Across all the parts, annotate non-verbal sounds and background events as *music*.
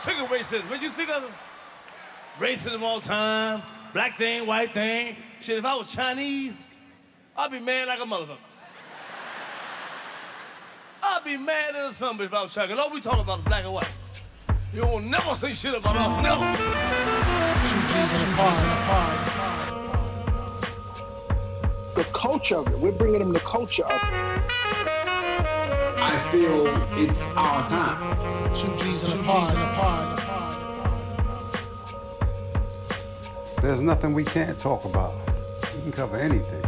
sick of racism. But you sick of it? Racism all the time, black thing, white thing. Shit, if I was Chinese, I'd be mad like a motherfucker. I'd be mad as somebody if I was Chinese. All we talking about is black and white. You won't never say shit about us, never. Two G's in a pod. The culture of it. We're bringing them the culture of it. I feel it's our time. Two G's in a pod. There's nothing we can't talk about. We can cover anything.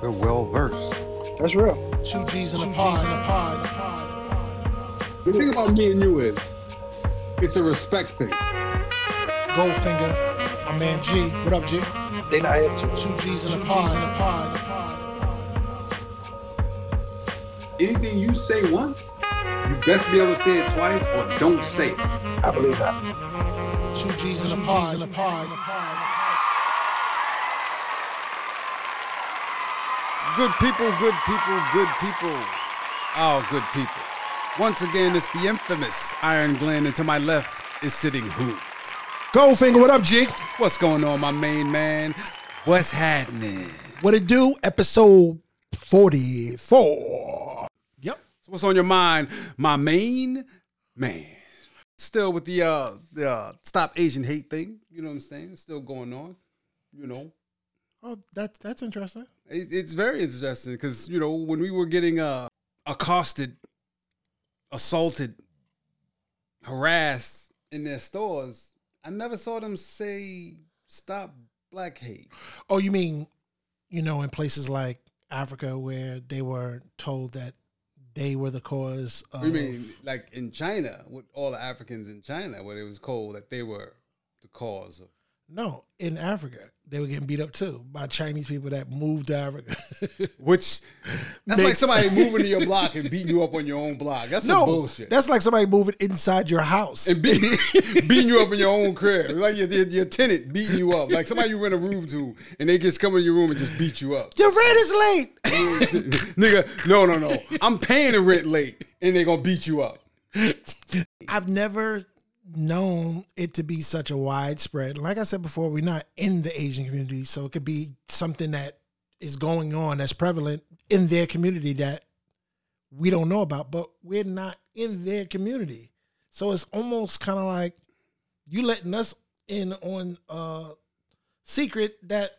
We're well versed. That's real. Two G's in a pod. The thing about me and you is, it's a respect thing. Goldfinger, my man G. What up, G? They not hip to it. Two G's in a pod. Anything you say once, you best be able to say it twice or don't say it. I believe that. Two G's in a pod. Good people, good people, good people. Oh, good people. Once again, it's the infamous Iron Glenn, and to my left is sitting who? Goldfinger, what up, G? What's going on, my main man? What's happening? What it do? Episode 44. So what's on your mind, my main man? Still with the uh the uh, stop Asian hate thing. You know what I'm saying? It's still going on. You know, Oh, that's that's interesting. it, it's very interesting because you know when we were getting uh accosted, assaulted, harassed in their stores, I never saw them say stop black hate. Oh, you mean, you know, in places like Africa where they were told that they were the cause of. You mean like in China with all the Africans in China where it was cold that they were the cause of No, in Africa, they were getting beat up too by Chinese people that moved to Africa. *laughs* Which that's like somebody moving to your block and beating you up on your own block. That's some no, bullshit. that's like somebody moving inside your house. and beating, *laughs* beating you up in your own crib, like your, your, your tenant beating you up, like somebody you rent a room to, and they just come in your room and just beat you up. Your rent is late. *laughs* Nigga, no, no, no. I'm paying the rent late, and they're gonna beat you up. I've never known it to be such a widespread. Like I said before, we're not in the Asian community, so it could be something that is going on that's prevalent in their community that we don't know about, but we're not in their community. So it's almost kind of like you letting us in on a secret that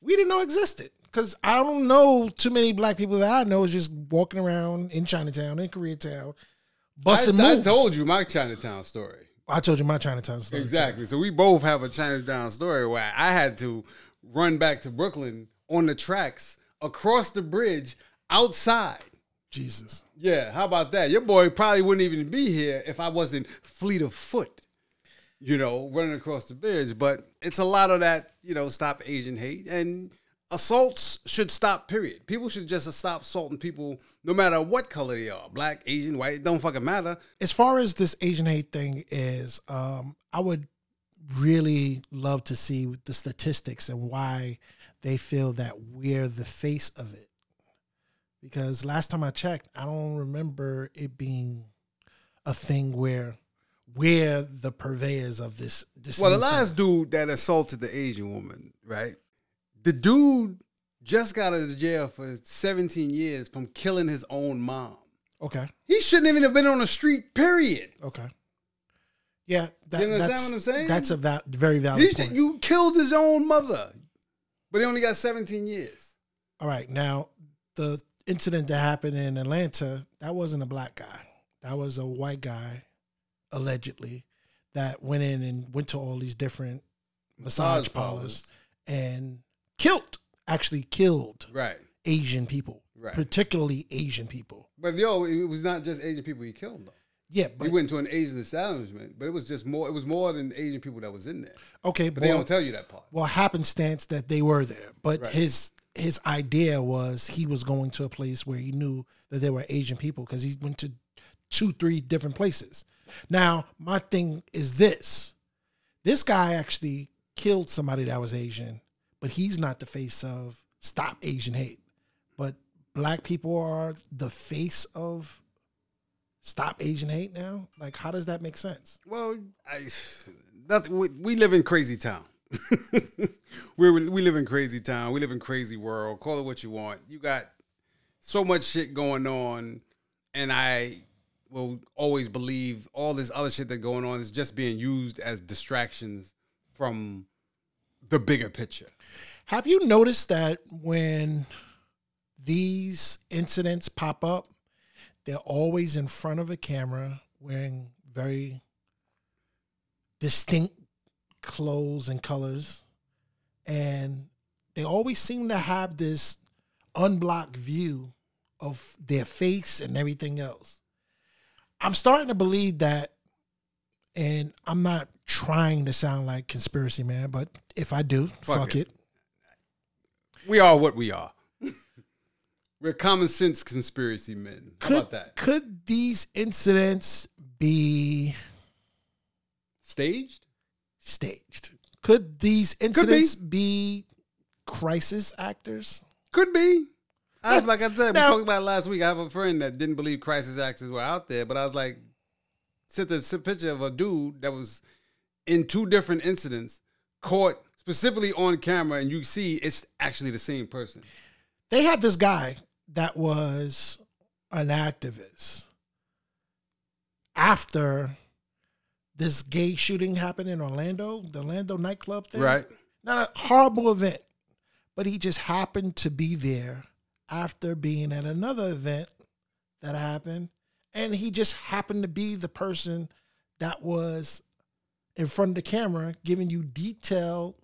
we didn't know existed. Because I don't know too many black people that I know is just walking around in Chinatown, in Koreatown, busting I moves. told you my Chinatown story. I told you my Chinatown story. Exactly. So we both have a Chinatown story where I had to run back to Brooklyn on the tracks across the bridge outside. Jesus. Yeah, how about that? Your boy probably wouldn't even be here if I wasn't fleet of foot, you know, running across the bridge. But it's a lot of that, you know, stop Asian hate. And assaults should stop, period. People should just stop assaulting people no matter what color they are black, Asian, white, it don't fucking matter. As far as this Asian hate thing is, um, I would really love to see the statistics and why they feel that we're the face of it. Because last time I checked, I don't remember it being a thing where we're the purveyors of this. this Well, the new thing. last dude that assaulted the Asian woman, right? The dude just got out of jail for 17 years from killing his own mom. Okay. He shouldn't even have been on the street, period. Okay. Yeah. That, You understand that's, what I'm saying? That's a va- very valid He- point. you killed his own mother, but he only got 17 years. All right, now the incident that happened in Atlanta, that wasn't a black guy. That was a white guy, allegedly, that went in and went to all these different massage, Massage parlors parlors. and killed, actually killed Right. Asian people, Right. particularly Asian people. But yo, it was not just Asian people he killed though. Yeah, He went to an Asian establishment, but it was just more. It was more than Asian people that was in there. okay, But they don't tell you that part. well, happenstance that they were there, but Right. his his idea was he was going to a place where he knew that there were Asian people because he went to two, three different places. Now, my thing is this: this guy actually killed somebody that was Asian, but he's not the face of stop Asian hate. But black people are the face of stop Asian hate now? Like, how does that make sense? Well, I, nothing, we, we live in crazy town. *laughs* we we live in crazy town. We live in crazy world. Call it what you want. You got so much shit going on, and I will always believe all this other shit that's going on is just being used as distractions from the bigger picture. Have you noticed that when these incidents pop up, they're always in front of a camera wearing very distinct clothes and colors. And they always seem to have this unblocked view of their face and everything else. I'm starting to believe that, and I'm not trying to sound like conspiracy man, but if I do, fuck, it. it. We are what we are. *laughs* We're common sense conspiracy men. How Could, about that? could these incidents be Staged? staged? Could these incidents be. crisis actors? Could be. I, like I said, Now- we talked about it last week. I have a friend that didn't believe crisis actors were out there, but I was like, sent a a picture of a dude that was in two different incidents, caught specifically on camera, and you see it's actually the same person. They had this guy that was an activist after this gay shooting happened in Orlando, the Orlando nightclub thing. Right. Not a horrible event, but he just happened to be there after being at another event that happened. And he just happened to be the person that was in front of the camera giving you detailed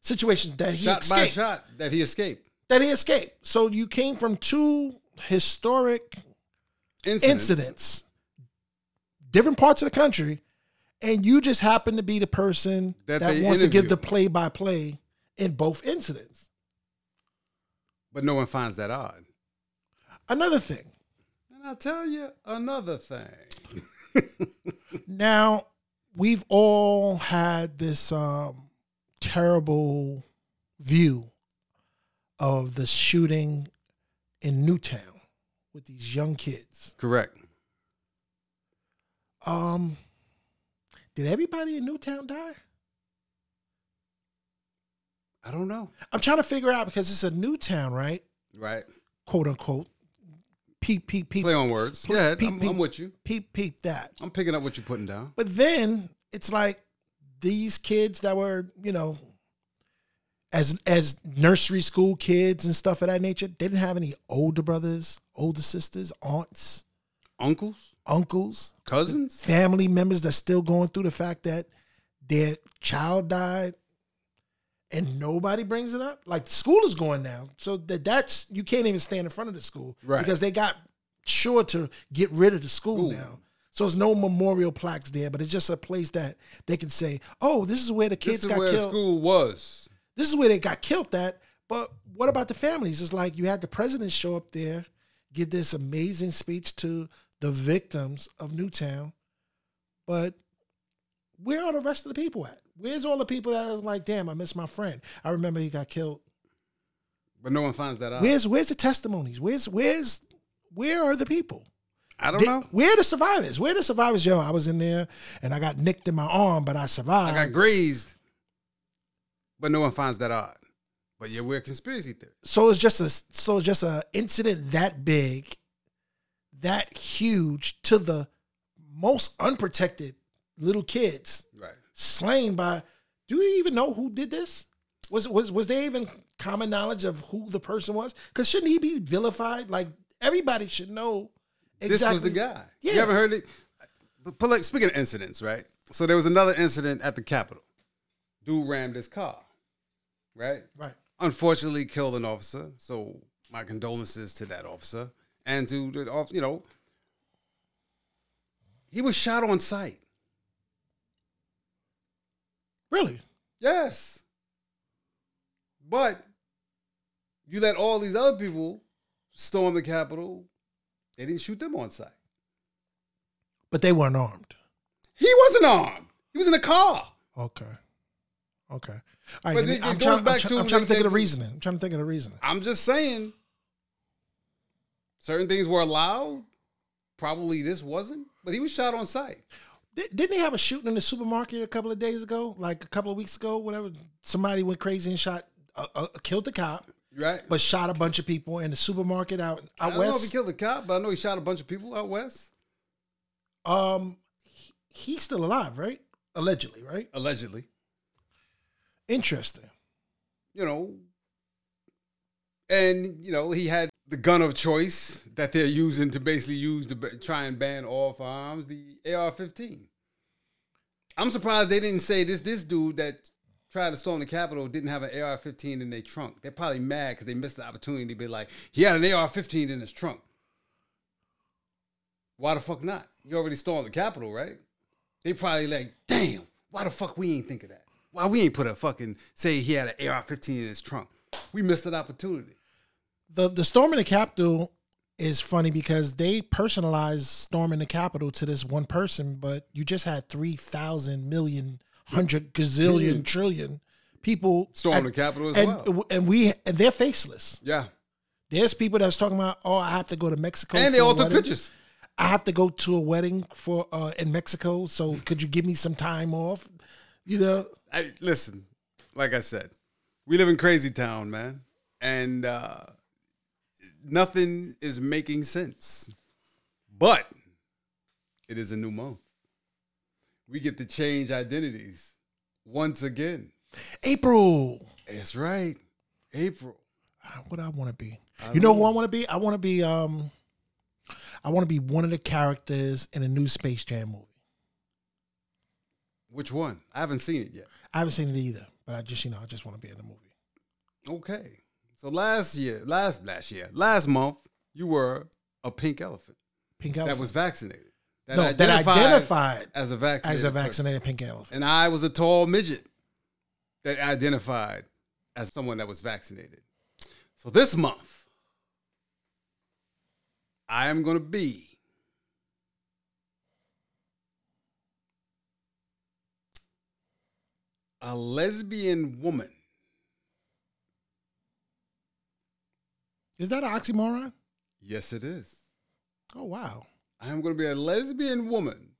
situations that he Shot by escaped. shot that he escaped. That he escaped. So you came from two historic Incidents. incidents, different parts of the country, and you just happen to be the person That that, wants to give the play by play in both incidents. But no one finds that odd. Another thing. And I'll tell you another thing. *laughs* Now, we've all had this um, terrible view of the shooting in Newtown with these young kids. Correct. Um, did everybody in Newtown die? I don't know. I'm trying to figure out because it's a new town, right? Right. Quote unquote. Peep, peep, peep. Play on words. Peep, ahead. peep, I'm, peep. I'm with you. Peep, peep that. I'm picking up what you're putting down. But then it's like these kids that were, you know, as as nursery school kids and stuff of that nature, they didn't have any older brothers, older sisters, aunts, Uncles? uncles, Cousins? family members that's still going through the fact that their child died and nobody brings it up. Like school is going now. So that that's you can't even stand in front of the school Right. because they got sure to get rid of the school Ooh. now. So it's no memorial plaques there, but it's just a place that they can say, "Oh, this is where the kids This is got where killed. school was. This is where they got killed at." But what about the families? It's like you had the president show up there, give this amazing speech to the victims of Newtown, but where are the rest of the people at? Where's all the people that was like, "Damn, I miss my friend. I remember he got killed." But no one finds that out. Where's where's the testimonies? Where's where's where are the people? I don't know. Where are the survivors? Where are the survivors? Yo, I was in there and I got nicked in my arm, but I survived. I got grazed. But no one finds that odd. But yeah, we're conspiracy theory. so it's just a so it's just a incident that big, that huge to the most unprotected little kids Right. Slain by. Do you even know who did this? Was was was there even common knowledge of who the person was? Because shouldn't he be vilified? Like everybody should know. Exactly. This was the guy. Yeah. You haven't heard it? But like, speaking of incidents, right? So there was another incident at the Capitol. Dude rammed his car, right? Right. Unfortunately, killed an officer. So my condolences to that officer and to the off. You know, he was shot on sight. Really? Yes. But you let all these other people storm the Capitol. They didn't shoot them on sight. But they weren't armed. He wasn't armed. He was in a car. Okay. Okay. All right. But it- I'm, goes trying, I'm, try- to I'm trying to think of the reasoning. I'm trying to think of the reasoning. I'm just saying, certain things were allowed, probably this wasn't, but he was shot on sight. Di- Didn't he have a shooting in the supermarket a couple of days ago, like a couple of weeks ago, whatever? Somebody went crazy and shot, uh, uh, killed the cop, Right. but shot a bunch of people in the supermarket out I don't know if he killed the cop, but I know he shot a bunch of people out west. Um, he- he's still alive, right? Allegedly, right? Allegedly. Interesting. You know. And, you know, he had the gun of choice that they're using to basically use to try and ban all firearms, the AR 15. I'm surprised they didn't say this this dude that tried to storm the Capitol didn't have an AR 15 in their trunk. They're probably mad because they missed the opportunity to be like, he had an AR 15 in his trunk. Why the fuck not? You already stormed the Capitol, right? They probably like, damn, why the fuck we ain't think of that? Why we ain't put a fucking say he had an AR 15 in his trunk? We missed that opportunity. The the storming the Capitol is funny because they personalized storming the Capitol to this one person, but you just had three thousand million, hundred gazillion, trillion people storming the Capitol as and, well. And we and they're faceless. Yeah. There's people that's talking about, oh, I have to go to Mexico. And they all took pictures. I have to go to a wedding for uh, in Mexico. So could you give me some time off? You know, I, listen, like I said, we live in crazy town, man, and uh, nothing is making sense. But it is a new month. We get to change identities once again. April. That's right, April. What I want to be. You know who I want to be? I want to be. Um, I want to be one of the characters in a new Space Jam movie. Which one? I haven't seen it yet. I haven't seen it either, but I just, you know, I just want to be in the movie. Okay. So last year, last last year, last month, you were a pink elephant Pink elephant that was vaccinated. no, that identified as a vaccinated as a person. vaccinated pink elephant. and I was a tall midget that identified as someone that was vaccinated. So this month, I am going to be a lesbian woman. Is that an oxymoron? Yes, it is. Oh wow. I am going to be a lesbian woman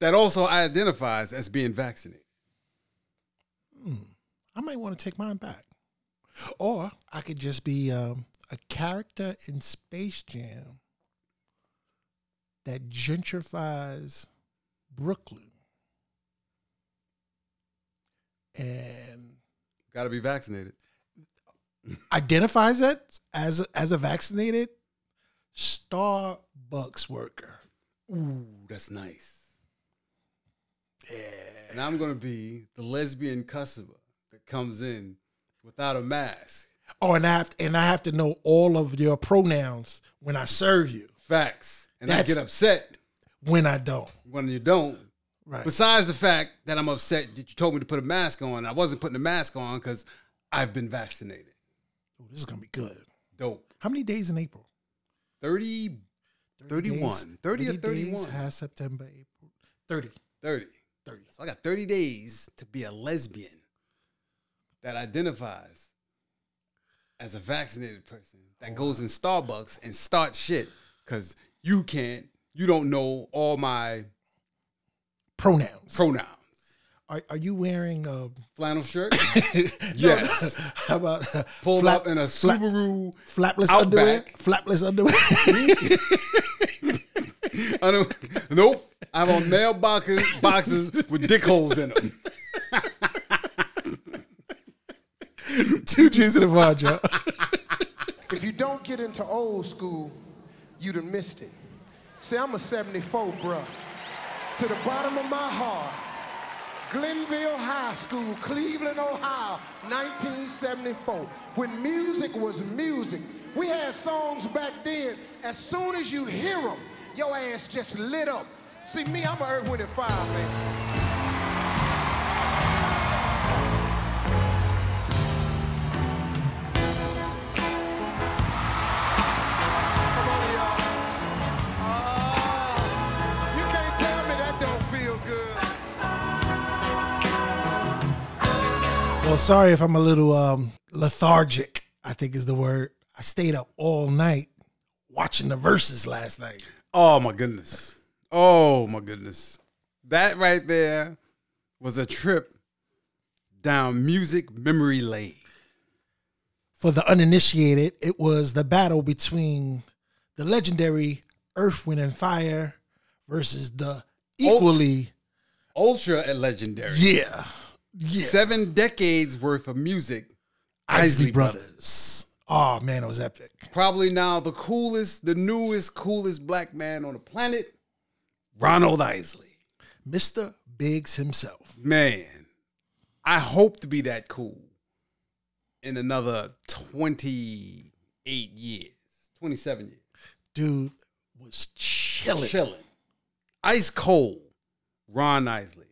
that also identifies as being vaccinated. Hmm. I might want to take mine back. Or I could just be um, a character in Space Jam that gentrifies Brooklyn and Got to be vaccinated. Identifies it as a, as a vaccinated Starbucks worker. Ooh, that's nice. Yeah. And I'm gonna be the lesbian customer that comes in without a mask. Oh, and I have and I have to know all of your pronouns when I serve you. Facts. And I get upset When I don't. when you don't. Right. Besides the fact that I'm upset that you told me to put a mask on, I wasn't putting a mask on because I've been vaccinated. Ooh, this is gonna be good. Dope. How many days in April? 30, 31. days, 30 or days 31. has September, April. 30. 30. 30. So I got 30 days to be a lesbian that identifies as a vaccinated person that oh, goes in Starbucks and starts shit because you can't, you don't know all my Pronouns. pronouns. Are, are you wearing uh Flannel shirt? *laughs* *laughs* yes. *laughs* how about Pulled flap- up in a flap- Subaru. flapless Outback. underwear? Flapless underwear. I don't, nope. I have on nail boxes, boxes with dick holes in them. Two G's in a bar, If you don't get into old school, you'd have missed it. See, I'm a 74, bruh. To the bottom of my heart, Glenville High School, Cleveland, Ohio, 1974. When music was music, we had songs back then. As soon as you hear them, your ass just lit up. See, me, I'm a Earth, Wind, and Fire, man. Sorry if I'm a little um lethargic, I think is the word. I stayed up all night watching the verses last night. Oh my goodness. Oh my goodness. That right there was a trip down music memory lane. For the uninitiated, it was the battle between the legendary Earth, Wind, and Fire versus the equally, Ultra and legendary. yeah, yeah, Seven decades worth of music. Isley Isley Brothers. Oh man, it was epic. Probably now the coolest, the newest, coolest black man on the planet, Ronald Isley. Mr. Biggs himself. Man, I hope to be that cool in another 28 years, 27 years. Dude was chilling. Chilling. Ice cold. Ron Isley.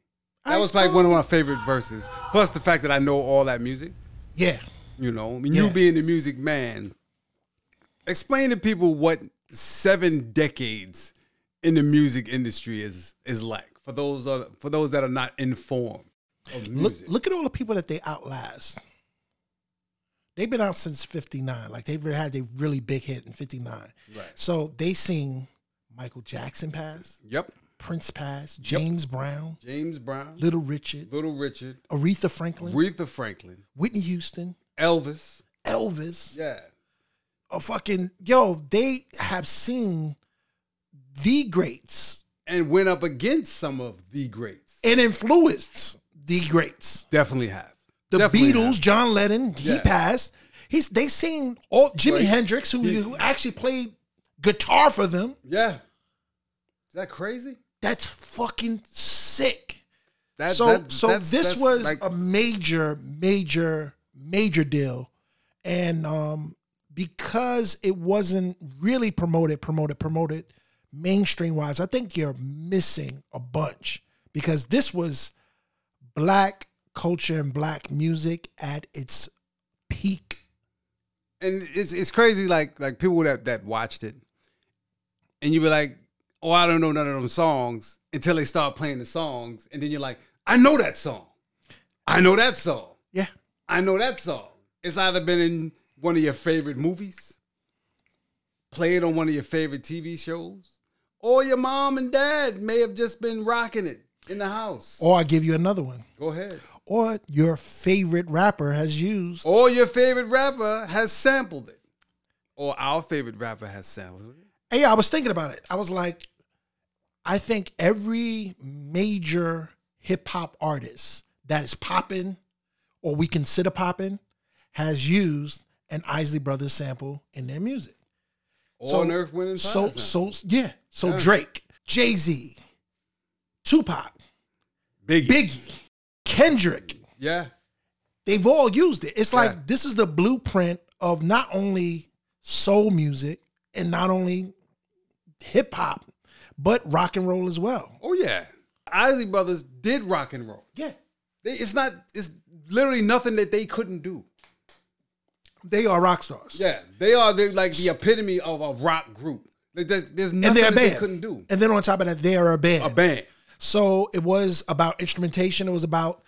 That was like one of my favorite verses. Plus the fact that I know all that music. Yeah. You know, I mean, Yeah. you being the music man, explain to people what seven decades in the music industry is is like for those other, for those that are not informed of Look music. look at all the people that they outlast. They've been out since 59. Like they've had their really big hit in 59. Right. So they seen Michael Jackson pass, Yep. Prince pass, James Brown, James Brown, Little Richard, Little Richard, Aretha Franklin, Aretha Franklin, Whitney Houston, Elvis. Elvis. Yeah. A fucking yo, they have seen the greats And went up against some of the greats. and influenced the greats. Definitely have. The Definitely Beatles, have. John Lennon, he Yeah. passed. He's they seen all Jimi. Hendrix, who, He- who actually played guitar for them. Yeah. Is that crazy? That's fucking sick. That, so that- so that's- this that's was like- a major, major, major deal. And um because it wasn't really promoted, promoted, promoted mainstream wise, I think you're missing a bunch because this was black culture and black music at its peak. and it's it's crazy like like people that that watched it and you be like oh i don't know none of them songs until they start playing the songs and then you're like i know that song. I know that song. Yeah. i know that song. It's either been in one of your favorite movies played on one of your favorite tv shows or your mom and dad may have just been rocking it in the house. Or I give you another one. go ahead. Or your favorite rapper has used or your favorite rapper has sampled it. Or our favorite rapper has sampled it. Hey, I was thinking about it. I was like, I think every major hip hop artist that is popping or we consider popping has used an Isley Brothers sample in their music. Or an Earth, Wind, so so yeah. So Yeah. Drake, Jay Z, Tupac, Biggie. Biggie, Kendrick, Yeah. they've all used it. It's like Yeah. this is the blueprint of not only soul music and not only hip hop, but rock and roll as well. Oh yeah. Isley Brothers did rock and roll. Yeah. They, it's not. It's literally nothing that they couldn't do. They are rock stars. Yeah, they are. They're like the epitome of a rock group. Like, There's, there's And nothing that they couldn't do. And then on top of that, they are a band. A band. So it was about instrumentation. It was about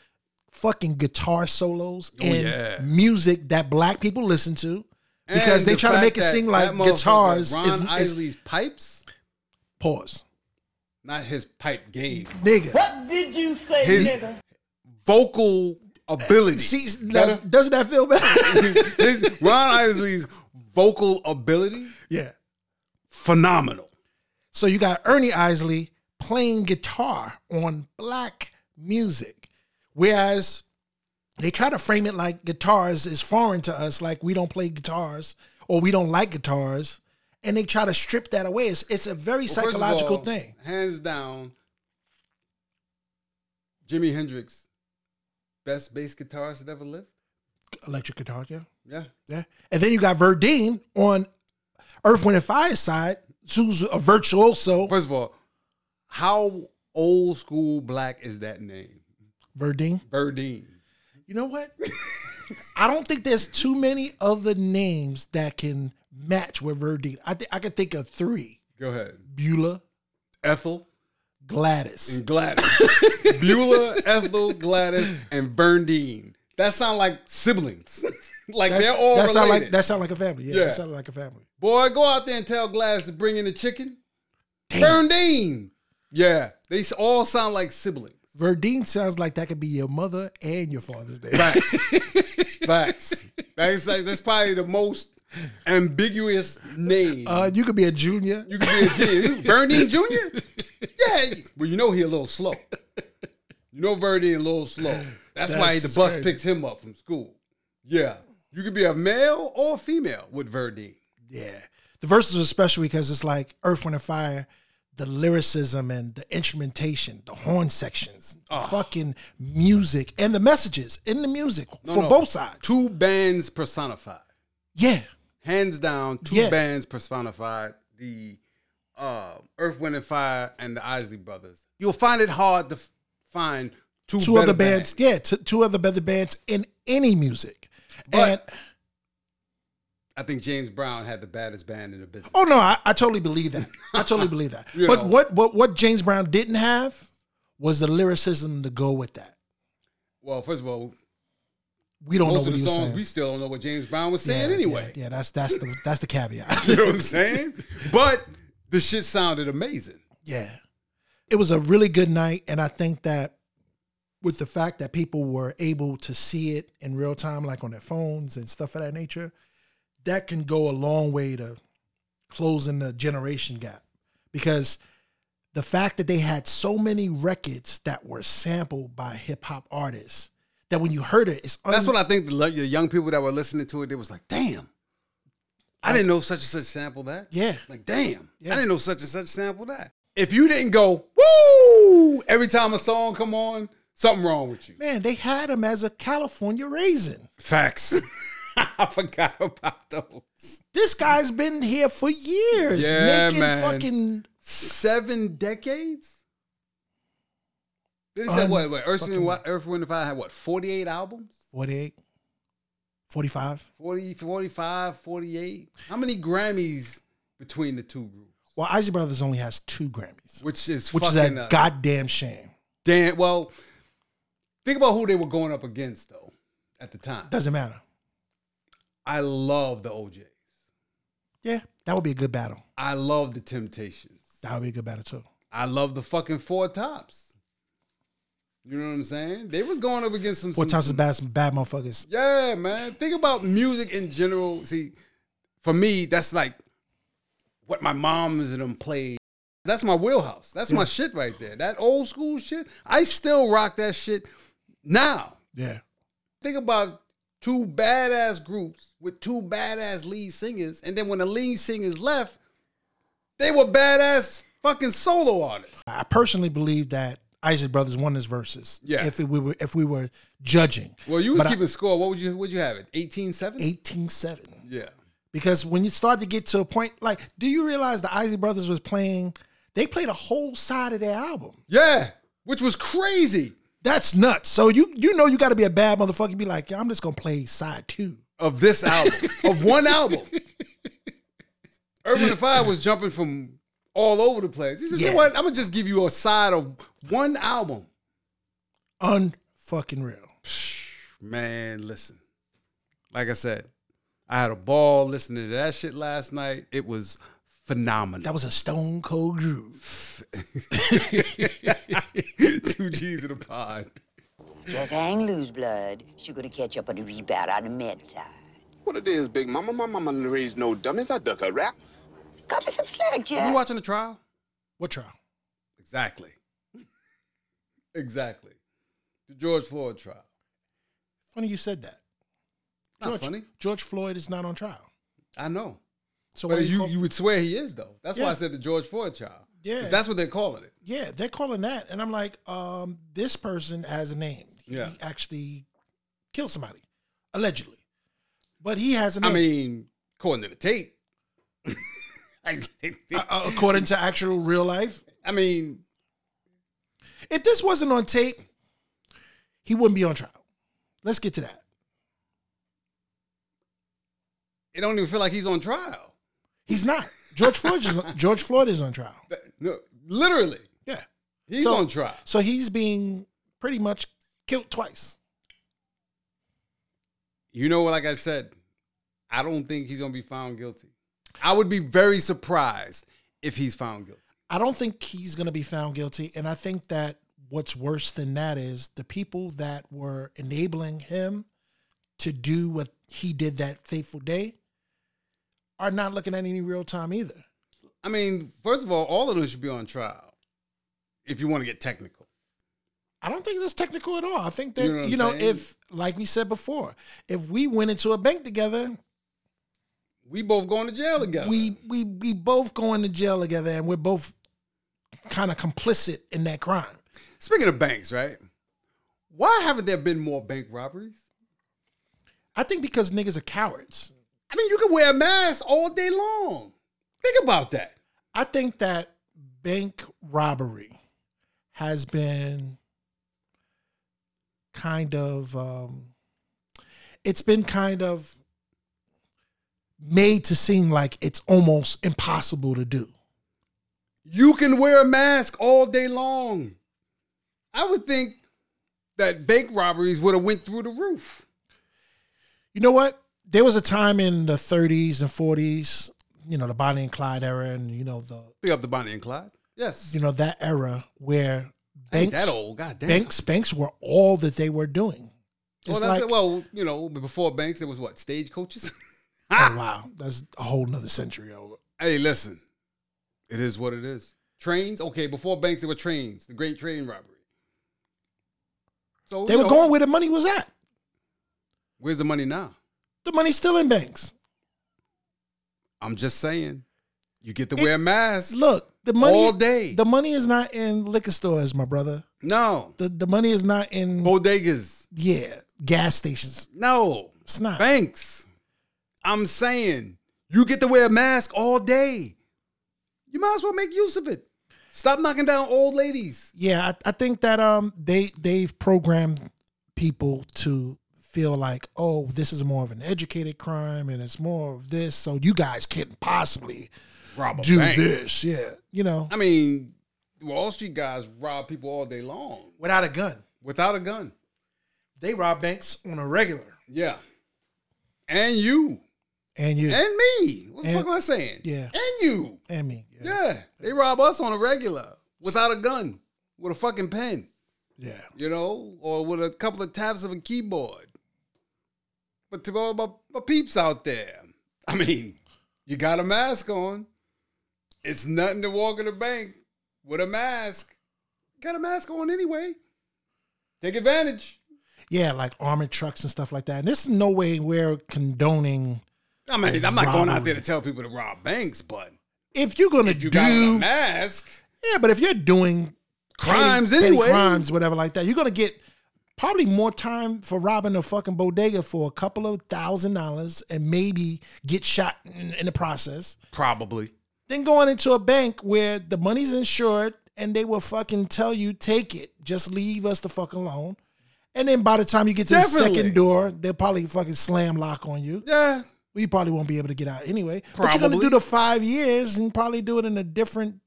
fucking guitar solos oh, and Oh, yeah. music that black people listen to because And they the try to make it seem like guitars Ron is, is Isley's pipes, pause, not his pipe game. nigga. What did you say, His nigga? vocal ability. See, now, doesn't that feel better? *laughs* his, Ron Isley's vocal ability, yeah. phenomenal. So you got Ernie Isley playing guitar on black music, whereas they try to frame it like guitars is foreign to us, like we don't play guitars or we don't like guitars, and they try to strip that away. It's, it's a very Well, psychological all, thing. Hands down, Jimi Hendrix, best bass guitarist that ever lived. Electric guitar, yeah, Yeah. yeah. And then you got Verdine on Earth, Wind, and Fire side, who's a virtuoso. First of all, how old school black is that name? Verdine. Birdine. You know what? *laughs* I don't think there's too many other names that can match with Verdine. I think I can think of three: Go ahead. Beulah, Ethel Gladys. and Gladys. *laughs* Beulah, Ethel, Gladys, and Bernadine. That sound like siblings. *laughs* like they're all that sound related. like that sound like a family. Yeah, Yeah. that sound like a family. Boy, go out there and tell Glass to bring in the chicken. Damn. Bernadine. Yeah, they all sound like siblings. Verdine sounds like that could be your mother and your father's name. Facts. *laughs* Facts. That's like that's probably the most ambiguous name. Uh, you could be a junior. you could be a junior. *laughs* Bernadine Jr. Yeah, well, you know he a little slow. You know Verdine a little slow. That's, why the bus crazy. picks him up from school. Yeah, you could be a male or a female with Verdine. Yeah. The verses are special because it's like Earth, Wind, and Fire, the lyricism and the instrumentation, the horn sections, the fucking music, and the messages in the music No, for no. both sides. Two bands personified. Yeah. hands down, two Yeah. bands personified the uh, Earth, Wind, and Fire and the Isley Brothers. You'll find it hard to f- find two, Two other bands. Yeah. T- two other better bands in any music. But- and I think James Brown had the baddest band in the business. oh no, I, I totally believe that. I totally believe that. *laughs* But know. what, what what James Brown didn't have was the lyricism to go with that. Well, first of all, We don't know what of he the was songs saying. we still don't know what James Brown was saying Yeah, anyway. Yeah, yeah, that's that's the that's the caveat. *laughs* You know what I'm saying? *laughs* But the shit sounded amazing. Yeah. It was a really good night. And I think that with the fact that people were able to see it in real time, like on their phones and stuff of that nature, that can go a long way to closing the generation gap. Because the fact that they had so many records that were sampled by hip hop artists that when you heard it, it's That's what I think the, the young people that were listening to it, they was like, damn. I didn't know such and such sample that. Yeah. Like, damn. Yeah. I didn't know such and such sample that. If you didn't go, woo, every time a song come on, something wrong with you. Man, they had him as a California raisin. Facts. *laughs* I forgot about those. This guy's been here for years, Yeah, making man. fucking Seven decades? They said what? what Earth, and, Wi- Earth, Wind, and Fire had what? 48 albums? 48, 45. 40, 45, 48? How many Grammys between the two groups? Well, Isley Brothers only has two Grammys, Which is which is a uh, goddamn shame. damn. Well, think about who they were going up against though at the time. Doesn't matter. I love the OJs. Yeah, that would be a good battle. I love the Temptations. That would be a good battle too. I love the fucking Four Tops. You know what I'm saying? They was going up against some. Four some- as some- bad, some bad motherfuckers. Yeah, man. Think about music in general. See, for me, that's like what my moms and them played. That's my wheelhouse. That's my shit right there. That old school shit. I still rock that shit now. Yeah, Think about two badass groups with two badass lead singers, and then when the lead singers left, they were badass fucking solo artists. I personally believe that Isley Brothers won this versus. Yeah. if it, we were if we were judging. Well, you was But I- keeping score. What would you? Would you have it? 18-7? 18-7. Yeah. Because when you start to get to a point, like, do you realize the Isley Brothers was playing? They played a whole side of their album. Yeah, which was crazy. That's nuts. So you you know you got to be a bad motherfucker. Be like, yeah, I'm just gonna play side two. of this album, of one album. Urban Fire was jumping from all over the place. He said, you know what? I'm gonna just give you a side of one album. Unfucking real. *sighs* Man, listen. Like I said, I had a ball listening to that shit last night. It was phenomenal. That was a stone cold groove. *laughs* Two G's in the pod. Just hang loose, blood. She gonna catch up on the rebound on the med side. What it is, Big Mama? My mama didn't raise no dummies. I duck a rap. Cut me some slack, You watching the trial? What trial? Exactly. Exactly. The George Floyd trial. Funny you said that. Not George, funny. George Floyd is not on trial. I know. So But you, call- you would swear he is though. That's why I said the George Floyd trial. Yeah. That's what they're calling it. yeah, they're calling that, and I'm like, um, this person has a name. Yeah. he actually killed somebody, allegedly, but he has a name. I mean, according to the tape. *laughs* Uh, according to actual real life, I mean, if this wasn't on tape, he wouldn't be on trial. Let's get to that. it don't even feel like he's on trial. He's not. George Floyd is *laughs* George Floyd is on trial. No, literally, Yeah. he's So- on trial. So he's being pretty much killed twice. You know, like I said, I don't think he's gonna be found guilty. I would be very surprised if he's found guilty. I don't think he's going to be found guilty. And I think that what's worse than that is the people that were enabling him to do what he did that fateful day are not looking at any real time either. I mean, first of all, all of them should be on trial. If you want to get technical, I don't think that's technical at all. I think that, You you know know, I'm saying? if, like we said before, if we went into a bank together, we both going to jail together. we we we both going to jail together and we're both kind of complicit in that crime. Speaking of banks, right? Why haven't there been more bank robberies? I think because niggas are cowards. I mean, you can wear a mask all day long. Think about that. I think that bank robbery has been kind of um it's been kind of made to seem like it's almost impossible to do. You can wear a mask all day long. I would think that bank robberies would have went through the roof. You know what? There was a time in the 30s and 40s, you know, the Bonnie and Clyde era and you know the Pick up the Bonnie and Clyde. Yes. you know that era where banks that old. God damn. banks banks were all that they were doing. Well, It's that's like well, you know, before banks, there was what stagecoaches. *laughs* oh, wow, that's a whole nother century over. hey, listen, it is what it is. Trains, okay. Before banks, there were trains. The Great Train Robbery. So They were know, going where the money was at. Where's the money now? The money's still in banks. I'm just saying, you get to wear a mask. Look, the money All day. The money is not in liquor stores, my brother. No The the money is not in bodegas. yeah gas stations. No It's not. banks. I'm saying you get to wear a mask all day. You might as well make use of it. Stop knocking down old ladies. Yeah, I, I think that um they they've programmed people to feel like oh this is more of an educated crime and it's more of this so you guys can't possibly Rob a do bank. this yeah you know I mean, Wall Street guys rob people all day long without a gun without a gun. they rob banks on a regular Yeah. And you. And you And me. What the And- fuck am I saying? Yeah. And you. and me yeah Yeah. They rob us on a regular without a gun, with a fucking pen, yeah you know, or with a couple of taps of a keyboard. But to all my, my peeps out there, I mean, you got a mask on. It's nothing to walk in the bank with a mask. Got a mask on anyway. Take advantage. yeah like armored trucks and stuff like that and this is no way we're condoning I mean, I'm not going out there to tell people to rob banks, but if you're gonna if you do got on a mask, Yeah, but if you're doing Crimes petty, petty anyway. crimes, whatever like that, you're gonna get probably more time for robbing a fucking bodega for a couple of thousand dollars and maybe get shot in, in the process probably. Then going into a bank where the money's insured and they will fucking tell you take it, just leave us the fuck alone. And then by the time you get to the second door, they'll probably fucking slam lock on you. Yeah. Well, you probably won't be able to get out anyway. But you're gonna do the five years and probably do it in a different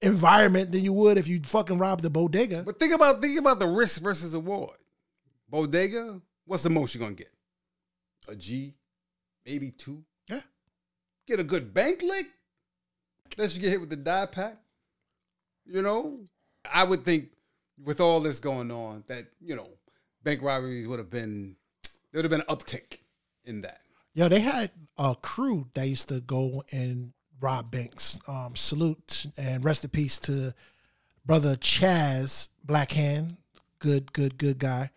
environment than you would if you fucking robbed the bodega. But think about think about the risk versus reward. Bodega, what's the most you're gonna get? A G, maybe two. Yeah. Get a good bank lick. Unless you get hit with the die pack. You know, I would think with all this going on that you know bank robberies would have been there would have been an uptick in that. Yo, they had a crew that used to go and rob banks. Um, salute and rest in peace to brother Chaz Blackhand. Good, good, good guy.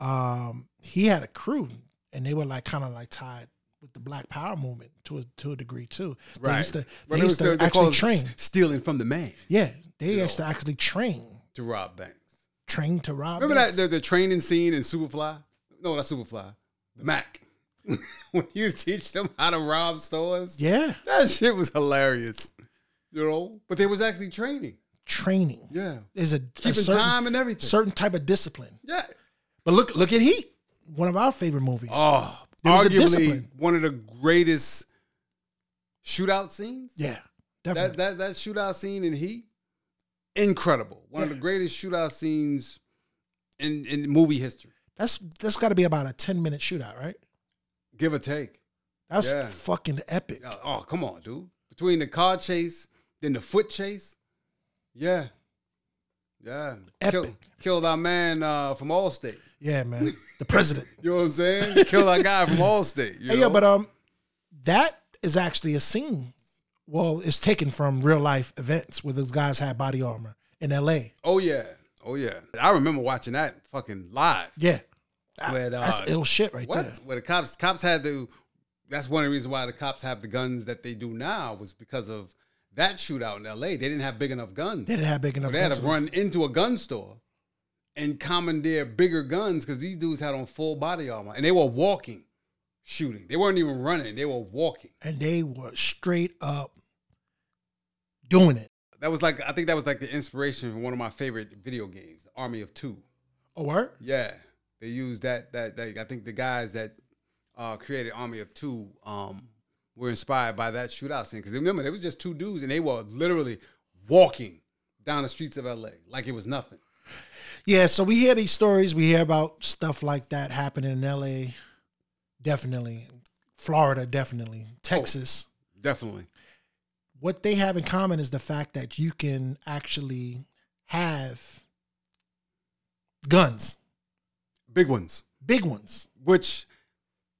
Um, he had a crew, and they were like kind of like tied with the Black Power movement to a to a degree too. They used to, they used to actually train. stealing from the man Yeah, they You used to actually train, to rob banks. train to rob. Remember banks. that the, the training scene in Superfly? No, not Superfly. The Mack. *laughs* when you teach them how to rob stores. Yeah, That shit was hilarious. You know? But there was actually training. training. Yeah. Is a, a Keeping certain, time and everything. certain type of discipline. Yeah. But look, look at Heat, one of our favorite movies. Oh, There arguably one of the greatest shootout scenes. yeah, definitely. That that that shootout scene in Heat, incredible. One of the greatest shootout scenes in in movie history. That's that's got to be about a ten minute shootout, right? Give or take. That was Yeah. fucking epic. Oh, come on, dude. Between the car chase, then the foot chase. Yeah. Yeah. Kill- Epic. killed our man uh, from Allstate. Yeah, man. *laughs* The president. *laughs* You know what I'm saying? killed our guy from Allstate. You Hey, yeah, but um, that is actually a scene. Well, it's taken from real life events where those guys had body armor in L.A. oh yeah. Oh yeah. I remember watching that fucking live. Yeah, Where, that's uh, ill shit right what? there. Where the cops cops had to that's one of the reasons why the cops have the guns that they do now was because of that shootout in LA. They didn't have big enough guns. They didn't have big enough. Guns. They had to run into a gun store and commandeer bigger guns because these dudes had on full body armor and they were walking, shooting. They weren't even running, they were walking. and they were straight up doing it. That was like I think that was like the inspiration for one of my favorite video games, the Army of Two. Oh, word? Yeah, they used that. That, that I think the guys that uh, created Army of Two um, were inspired by that shootout scene because remember there was just two dudes and they were literally walking down the streets of LA like it was nothing. Yeah, so we hear these stories. We hear about stuff like that happening in L.A. Definitely, Florida, definitely, Texas. Definitely. What they have in common is the fact that you can actually have guns, Big ones. big ones. Which,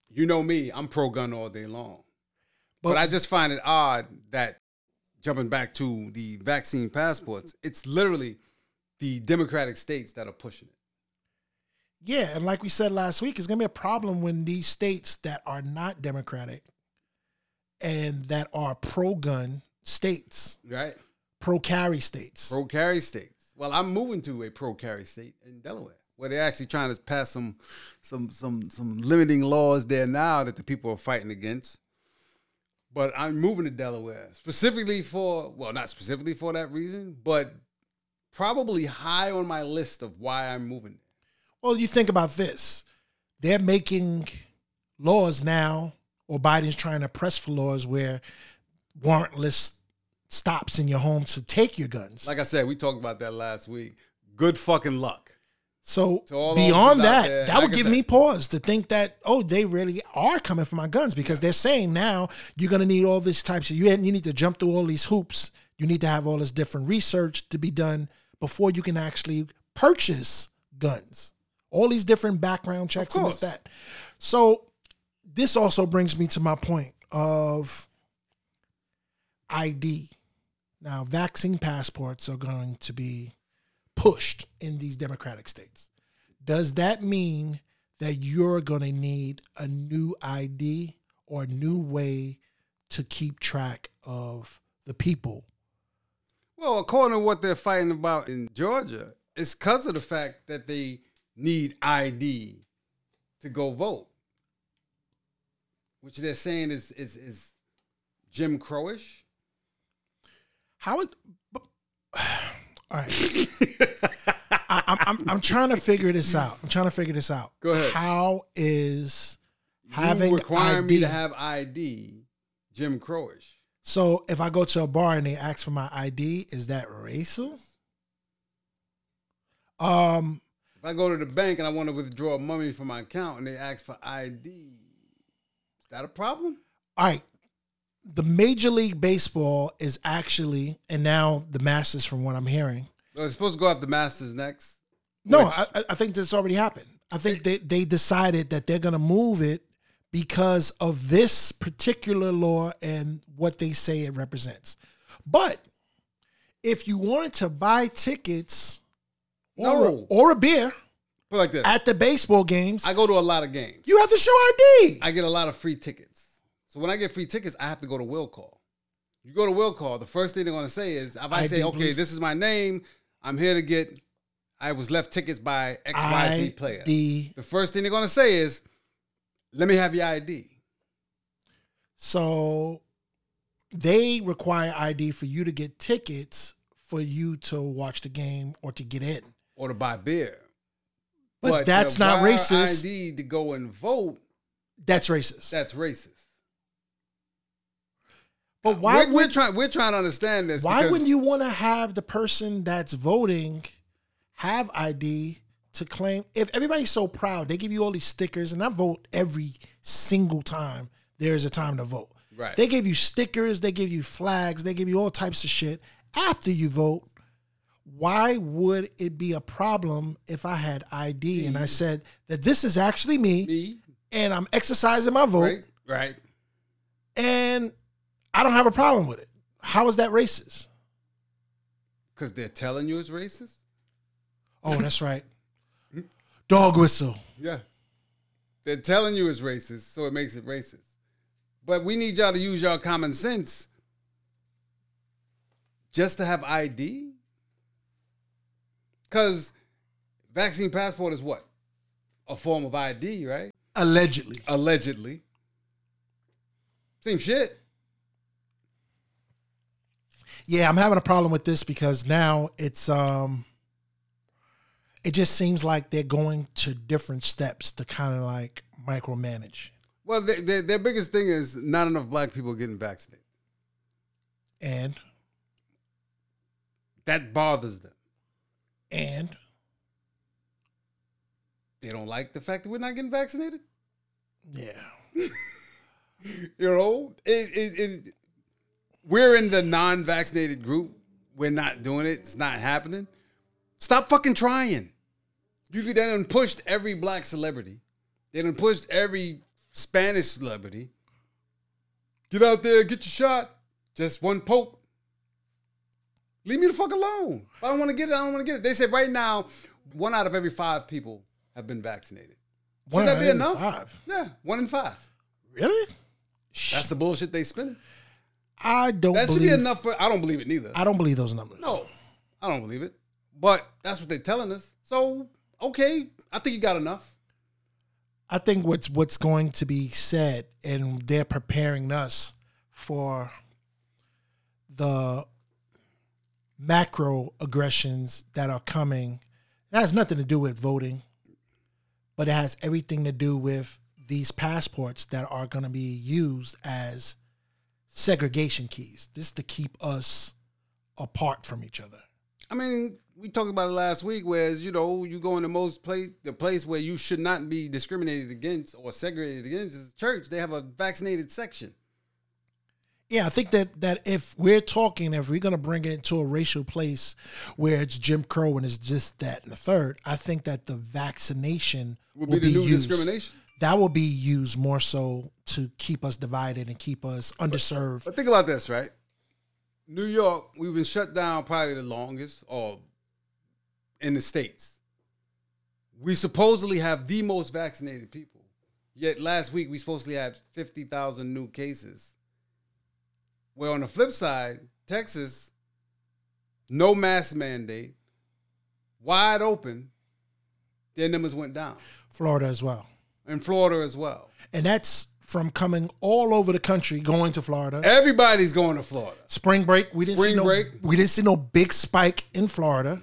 you know me, I'm pro gun all day long. But, But- I just find it odd that jumping back to the vaccine passports, it's literally the Democratic states that are pushing it. Yeah, and like we said last week, it's gonna be a problem when these states that are not democratic and that are pro-gun states, Right? pro carry states. Pro carry states. Well, I'm moving to a pro carry state in Delaware, where they're actually trying to pass some some some some limiting laws there now that the people are fighting against. But I'm moving to Delaware specifically for well, not specifically for that reason, but probably high on my list of why I'm moving. Well, you think about this. They're making laws now, or Biden's trying to press for laws where warrantless stops in your home to take your guns. Like I said, we talked about that last week. Good fucking luck. So beyond that, there, that like would give said- me pause to think that oh, they really are coming for my guns because they're saying now you're going to need all these types of you you need to jump through all these hoops. You need to have all this different research to be done before you can actually purchase guns. All these different background checks and this that. So this also brings me to my point of ID. Now, vaccine passports are going to be pushed in these democratic states. Does that mean that you're going to need a new ID or a new way to keep track of the people? Well, according to what they're fighting about in Georgia, it's because of the fact that they need ID to go vote, which they're saying is is is Jim Crowish. How it? but- *sighs* All right. *laughs* I, I'm, I'm I'm trying to figure this out. I'm trying to figure this out. Go ahead. How is you having requiring ID? me to have ID, Jim Crowish. so if I go to a bar and they ask for my ID, is that racist? Um, If I go to the bank and I want to withdraw money from my account and they ask for ID, is that a problem? all right. The Major League Baseball is actually, and now the Masters, from what I'm hearing. Well, it's supposed to go after the Masters next. No, Which- I, I- I think this already happened. I think they, they decided that they're going to move it because of this particular law and what they say it represents. But if you wanted to buy tickets or, No. or a beer Put like this. at the baseball games, I go to a lot of games. you have to show ID. I get a lot of free tickets. So when I get free tickets, I have to go to will call. You go to will call, the first thing they're gonna say is if I say, okay, please. this is my name, I'm here to get I was left tickets by XYZ player. ID. The first thing they're gonna say is, let me have your ID. So they require ID for you to get tickets for you to watch the game or to get in. Or to buy beer. But, that's not racist. ID to go and vote, That's racist. that's racist. But why we're, would we're trying we're trying to understand this. why wouldn't you want to have the person that's voting have ID to claim if everybody's so proud, they give you all these stickers, and I vote every single time there is a time to vote. Right. They give you stickers, they give you flags, they give you all types of shit after you vote. Why would it be a problem if I had ID and I said that this is actually me, Me, and I'm exercising my vote right? Right. and I don't have a problem with it? How is that racist? Because they're telling you it's racist. Oh, that's right. Dog whistle. Yeah. They're telling you it's racist, so it makes it racist. But we need y'all to use y'all common sense just to have ID. Because vaccine passport is what? A form of ID, right? Allegedly. Allegedly. Same shit. Yeah, I'm having a problem with this because now it's um it just seems like they're going to different steps to kind of like micromanage. Well, they, they, their biggest thing is not enough black people getting vaccinated. And That bothers them. and They don't like the fact that we're not getting vaccinated. yeah. *laughs* You know, it, it, it, we're in the non-vaccinated group. We're not doing it. It's not happening. Stop fucking trying. You could then pushed every black celebrity. They done pushed every Spanish celebrity. Get out there, get your shot. Just one poke. Leave me the fuck alone. If I don't want to get it, I don't want to get it. They said right now, one out of every five people have been vaccinated. One Should that be enough? five. Yeah, one in five. Really? That's the bullshit they spinning. I don't That should believe be enough for. I don't believe it neither. I don't believe those numbers. No, I don't believe it. But that's what they're telling us. So okay, I think you got enough. I think what's what's going to be said, and they're preparing us for the macro aggressions that are coming. It has nothing to do with voting, but it has everything to do with these passports that are going to be used as segregation keys. This is to keep us apart from each other. I mean, we talked about it last week. Whereas you know, you go in the most place, the place where you should not be discriminated against or segregated against is church. They have a vaccinated section. Yeah, I think that that if we're talking, if we're gonna bring it into a racial place where it's Jim Crow and it's just that and the third, I think that the vaccination Would will be the new used, discrimination. That will be used more so to keep us divided and keep us underserved. But think about this, right? New York, we've been shut down probably the longest, or in the states. We supposedly have the most vaccinated people. Yet last week we supposedly had fifty thousand new cases. Where on the flip side, Texas, no mask mandate, wide open, their numbers went down. Florida as well, And Florida as well. and that's from coming all over the country going to Florida. Everybody's going to Florida. Spring break, we didn't see no break. we didn't see no big spike in Florida.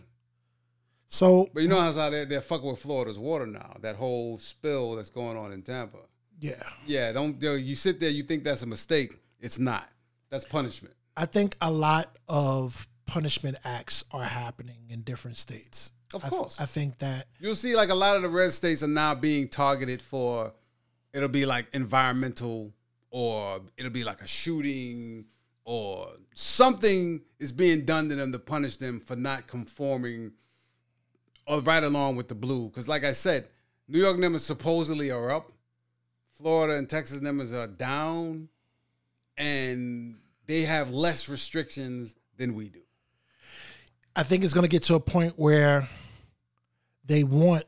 So But you know how they're, they're fucking with Florida's water now. That whole spill that's going on in Tampa. yeah, Yeah, don't you sit there. You think that's a mistake. It's not. That's punishment. I think a lot of punishment acts are happening in different states. Of I- course. I, think that You'll see like a lot of the red states are now being targeted for. It'll be like environmental, or it'll be like a shooting, or something is being done to them to punish them for not conforming, or right along with the blue. Because like I said, New York numbers supposedly are up, Florida and Texas numbers are down, and they have less restrictions than we do. I think it's going to get to a point where they want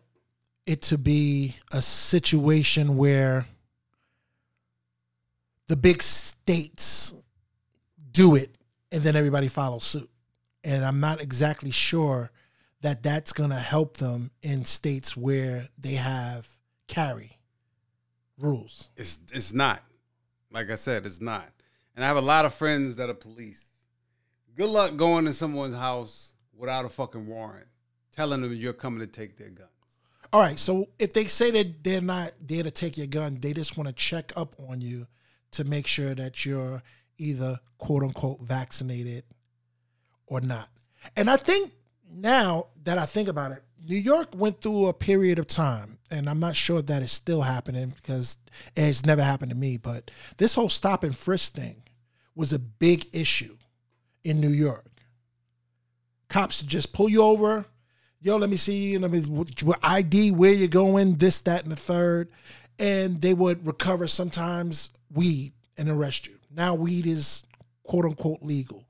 it to be a situation where the big states do it and then everybody follows suit. And I'm not exactly sure that that's going to help them in states where they have carry rules. It's it's not. Like I said, it's not. And I have a lot of friends that are police. Good luck going to someone's house without a fucking warrant, telling them you're coming to take their guns. All right, so if they say that they're not there to take your gun, they just want to check up on you to make sure that you're either quote unquote vaccinated or not. And I think now that I think about it, New York went through a period of time, and I'm not sure that it's still happening because it's never happened to me. But this whole stop and frisk thing was a big issue in New York. Cops just pull you over, yo, let me see you, let me ID, where you're going, this, that, and the third, and they would recover sometimes weed and arrest you. Now weed is quote unquote legal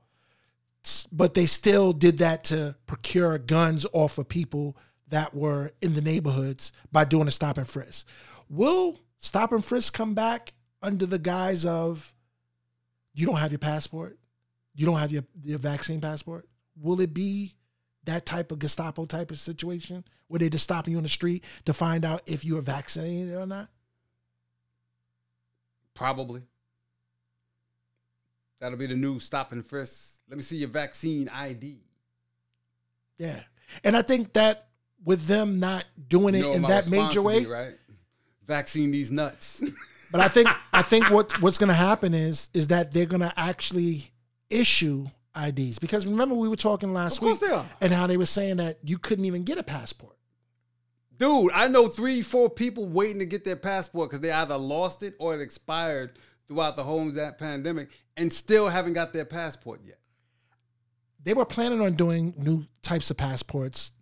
but they still did that to procure guns off of people that were in the neighborhoods by doing a stop and frisk. Will stop and frisk come back under the guise of you don't have your passport, you don't have your, your vaccine passport? Will it be that type of Gestapo type of situation where they just stop you on the street to find out if you are vaccinated or not? Probably. That'll be the new stop and frisk. Let me see your vaccine ID. Yeah. And I think that with them not doing it You know in that major way, right? Vaccine these nuts. But I think *laughs* I think what what's going to happen is is that they're going to actually issue IDs because remember we were talking last Of course week they are. and how they were saying that you couldn't even get a passport. Dude, I know three, four people waiting to get their passport because they either lost it or it expired throughout the whole of that pandemic and still haven't got their passport yet. They were planning on doing new types of passports,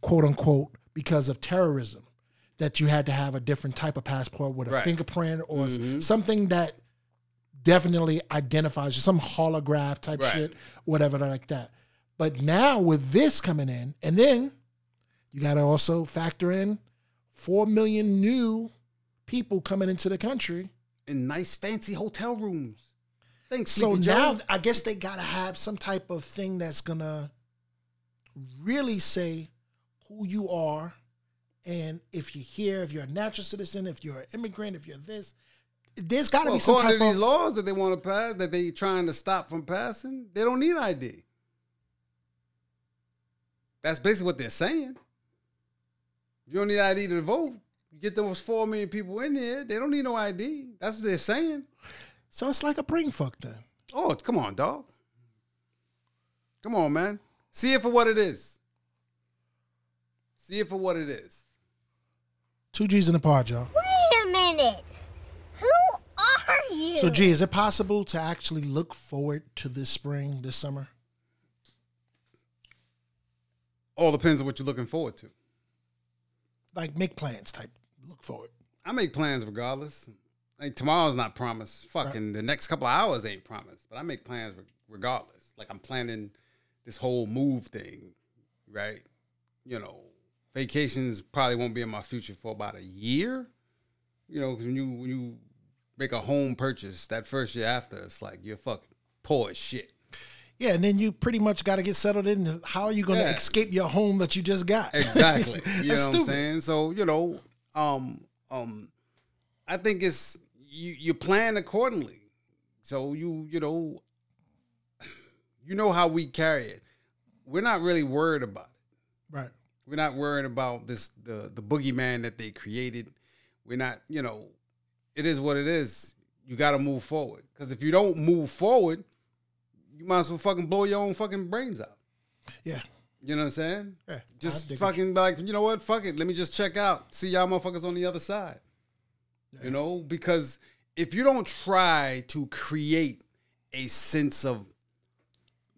quote unquote, because of terrorism. That you had to have a different type of passport with a Right. fingerprint or Mhm. something that definitely identifies you, some holograph type Right. shit, whatever like that. But now with this coming in, and then you got to also factor in four million new people coming into the country. In nice, fancy hotel rooms. Thanks, So now. I guess they got to have some type of thing that's gonna really say who you are, and if you're here, if you're a natural citizen, if you're an immigrant, if you're this. There's got to Well, be some according type to these laws that they want to pass, that they're trying to stop from passing, they don't need ID. That's basically what they're saying. You don't need ID to vote. You get those four million people in there, they don't need no ID. That's what they're saying. so it's like a brain fuck then. Oh, come on, dog. Come on, man. See it for what it is. See it for what it is. Two G's in the pod, y'all. Wait a minute. Who are you? So, G, is it possible to actually look forward to this spring, this summer? All depends on what you're looking forward to. Like make plans type. Look forward. I make plans regardless. Like tomorrow's not promised. Fucking the next couple of hours ain't promised. But I make plans regardless. Like I'm planning this whole move thing, right? You know, vacations probably won't be in my future for about a year. You know, because when you when you make a home purchase, that first year after, it's like you're fucking poor as shit. Yeah, and then you pretty much got to get settled in. How are you going to Yeah. escape your home that you just got? Exactly. *laughs* You know That's what I'm saying? So, you know, um, um, I think it's you you plan accordingly. So you, you know, you know how we carry it. We're not really worried about it. Right. We're not worried about this the the boogeyman that they created. We're not, you know, it is what it is. You got to move forward because if you don't move forward, you might as well fucking blow your own fucking brains out. Yeah. You know what I'm saying? Yeah, Just fucking be like, you know what? Fuck it. Let me just check out. See y'all motherfuckers on the other side. You know, because if you don't try to create a sense of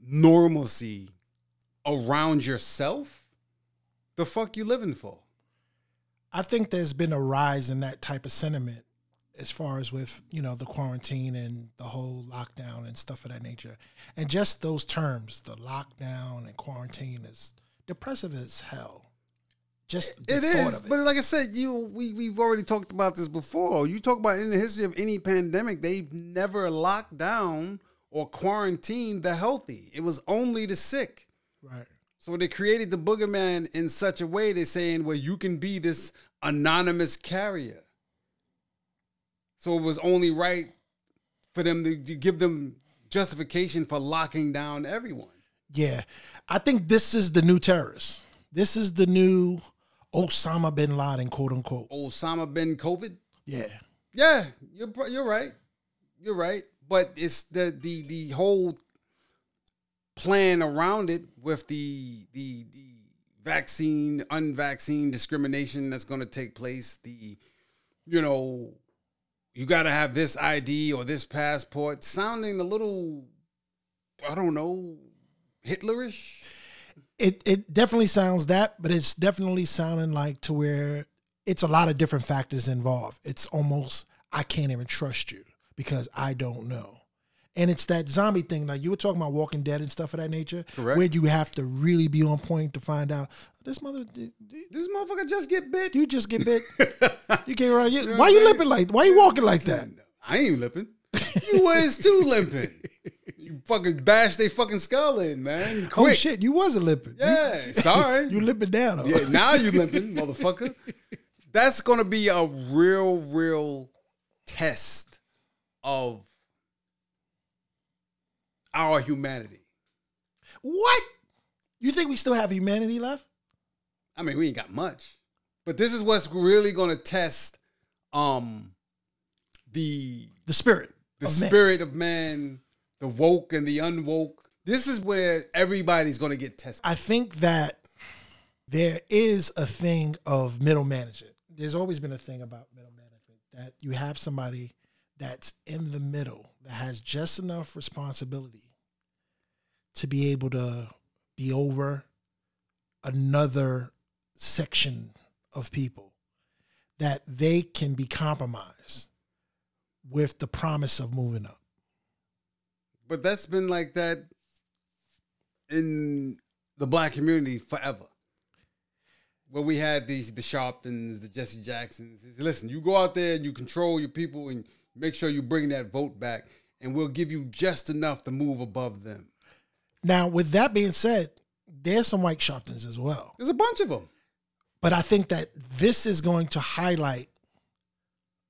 normalcy around yourself, the fuck you living for? I think there's been a rise in that type of sentiment as far as with, you know, the quarantine and the whole lockdown and stuff of that nature. And just those terms, the lockdown and quarantine is depressive as hell. Just It is, it. but like I said, you we we've already talked about this before. You talk about in the history of any pandemic, they've never locked down or quarantined the healthy. It was only the sick. Right. So they created the boogeyman in such a way they're saying, well, you can be this anonymous carrier. So it was only right for them to, give them justification for locking down everyone. Yeah. I think this is the new terrorist. This is the new Osama bin Laden, quote unquote. Osama bin COVID. Yeah. Yeah, you're you're right. You're right. But it's the the the whole plan around it with the the the vaccine, unvaccine discrimination that's going to take place. The, you know, you got to have this ID or this passport, sounding a little, I don't know, Hitlerish. It it definitely sounds that, but it's definitely sounding like to where it's a lot of different factors involved. It's almost I can't even trust you because I don't know. And it's that zombie thing, like you were talking about Walking Dead and stuff of that nature, Correct. where you have to really be on point to find out oh, this mother, This motherfucker just get bit. you just get bit. *laughs* you can't run. You, why you limping like? Why you walking like that? I ain't limping. You was too limping. You fucking bashed they fucking skull in, man. Oh shit, you wasn't limping. You- Yeah, sorry. *laughs* you limping down. though. Yeah, now you limping, *laughs* motherfucker. That's gonna be a real, real test of our humanity. What? You think we still have humanity left? I mean, we ain't got much, but this is what's really gonna test um the The spirit. the of man. spirit of man, the woke and the unwoke. This is where everybody's gonna get tested. I think that there is a thing of middle management. There's always been a thing about middle management that you have somebody that's in the middle that has just enough responsibility to be able to be over another section of people that they can be compromised with the promise of moving up. But that's been like that in the black community forever. Where we had these the Sharptons, the Jesse Jacksons. Listen, you go out there and you control your people and make sure you bring that vote back, and we'll give you just enough to move above them. Now, with that being said, there's some white Sharptons as well. There's a bunch of them. But I think that this is going to highlight